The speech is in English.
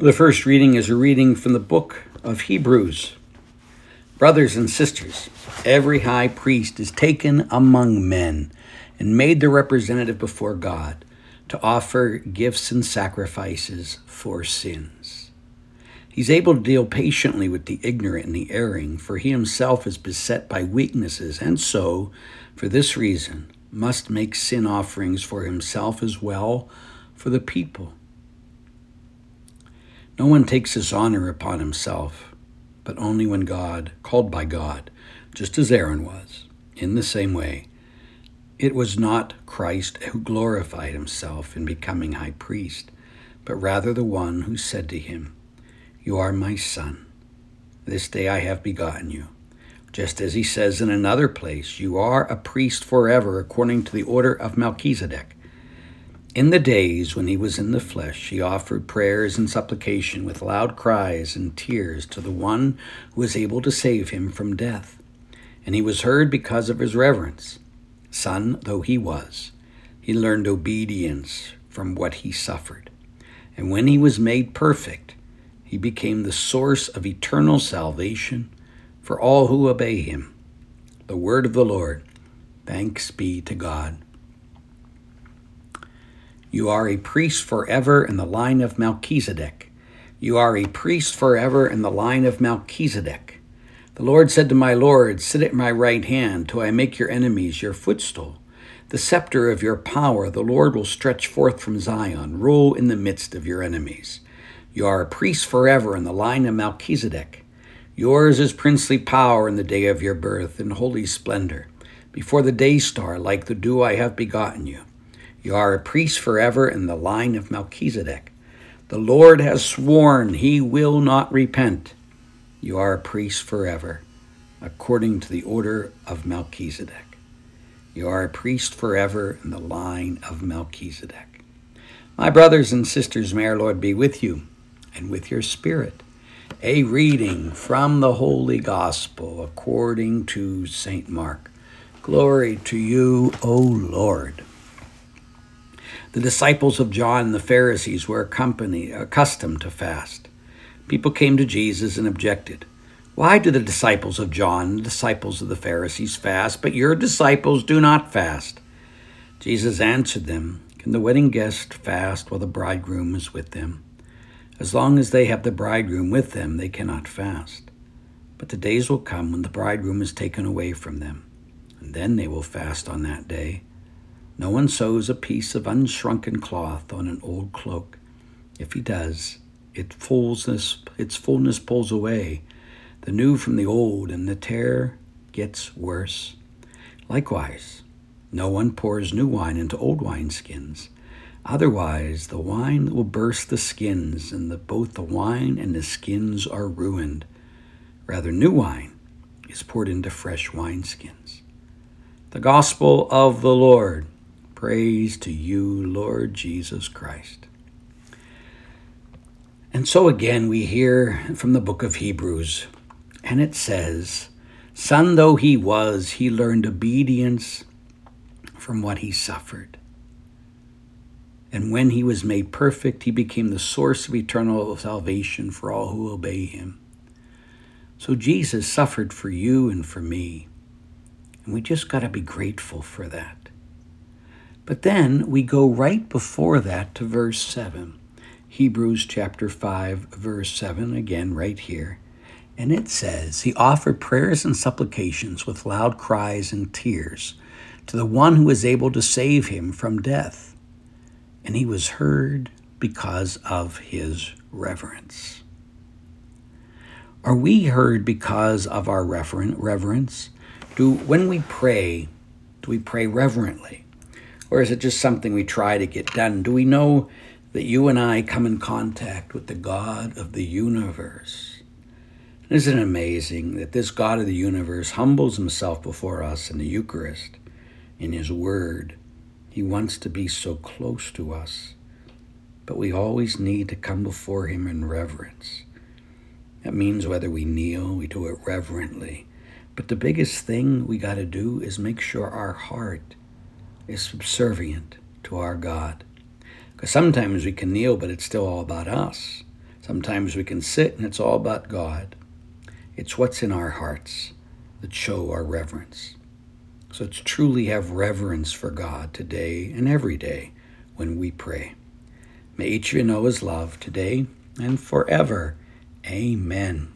The first reading is a reading from the book of Hebrews. Brothers and sisters, every high priest is taken among men and made the representative before God to offer gifts and sacrifices for sins. He's able to deal patiently with the ignorant and the erring, for he himself is beset by weaknesses, and so, for this reason, must make sin offerings for himself as well for the people. No one takes his honor upon himself, but only when God, called by God, just as Aaron was, in the same way. It was not Christ who glorified himself in becoming high priest, but rather the one who said to him, You are my son. This day I have begotten you. Just as he says in another place, You are a priest forever according to the order of Melchizedek. In the days when he was in the flesh, he offered prayers and supplication with loud cries and tears to the one who was able to save him from death. And he was heard because of his reverence. Son though he was, he learned obedience from what he suffered. And when he was made perfect, he became the source of eternal salvation for all who obey him. The word of the Lord. Thanks be to God. You are a priest forever in the line of Melchizedek. You are a priest forever in the line of Melchizedek. The Lord said to my Lord, Sit at my right hand till I make your enemies your footstool. The scepter of your power the Lord will stretch forth from Zion, rule in the midst of your enemies. You are a priest forever in the line of Melchizedek. Yours is princely power in the day of your birth, and holy splendor. Before the day star, like the dew, I have begotten you. You are a priest forever in the line of Melchizedek. The Lord has sworn he will not repent. You are a priest forever, according to the order of Melchizedek. You are a priest forever in the line of Melchizedek. My brothers and sisters, may our Lord be with you and with your spirit. A reading from the Holy Gospel according to St. Mark. Glory to you, O Lord. The disciples of John and the Pharisees were accustomed to fast. People came to Jesus and objected. Why do the disciples of John the disciples of the Pharisees fast, but your disciples do not fast? Jesus answered them, Can the wedding guest fast while the bridegroom is with them? As long as they have the bridegroom with them, they cannot fast. But the days will come when the bridegroom is taken away from them, and then they will fast on that day. No one sews a piece of unshrunken cloth on an old cloak. If he does, it fullness, its fullness pulls away, the new from the old, and the tear gets worse. Likewise, no one pours new wine into old wineskins. Otherwise, the wine will burst the skins, and the, both the wine and the skins are ruined. Rather, new wine is poured into fresh wineskins. The Gospel of the Lord. Praise to you, Lord Jesus Christ. And so again, we hear from the book of Hebrews, and it says, Son though he was, he learned obedience from what he suffered. And when he was made perfect, he became the source of eternal salvation for all who obey him. So Jesus suffered for you and for me. And we just got to be grateful for that. But then we go right before that to verse 7. Hebrews chapter 5, verse 7, again, right here. And it says, He offered prayers and supplications with loud cries and tears to the one who was able to save him from death. And he was heard because of his reverence. Are we heard because of our reverence? Do when we pray, do we pray reverently? Or is it just something we try to get done? Do we know that you and I come in contact with the God of the universe? Isn't it amazing that this God of the universe humbles himself before us in the Eucharist, in his Word? He wants to be so close to us, but we always need to come before him in reverence. That means whether we kneel, we do it reverently. But the biggest thing we got to do is make sure our heart is subservient to our God. Because sometimes we can kneel, but it's still all about us. Sometimes we can sit and it's all about God. It's what's in our hearts that show our reverence. So let's truly have reverence for God today and every day when we pray. May each of you know his love today and forever. Amen.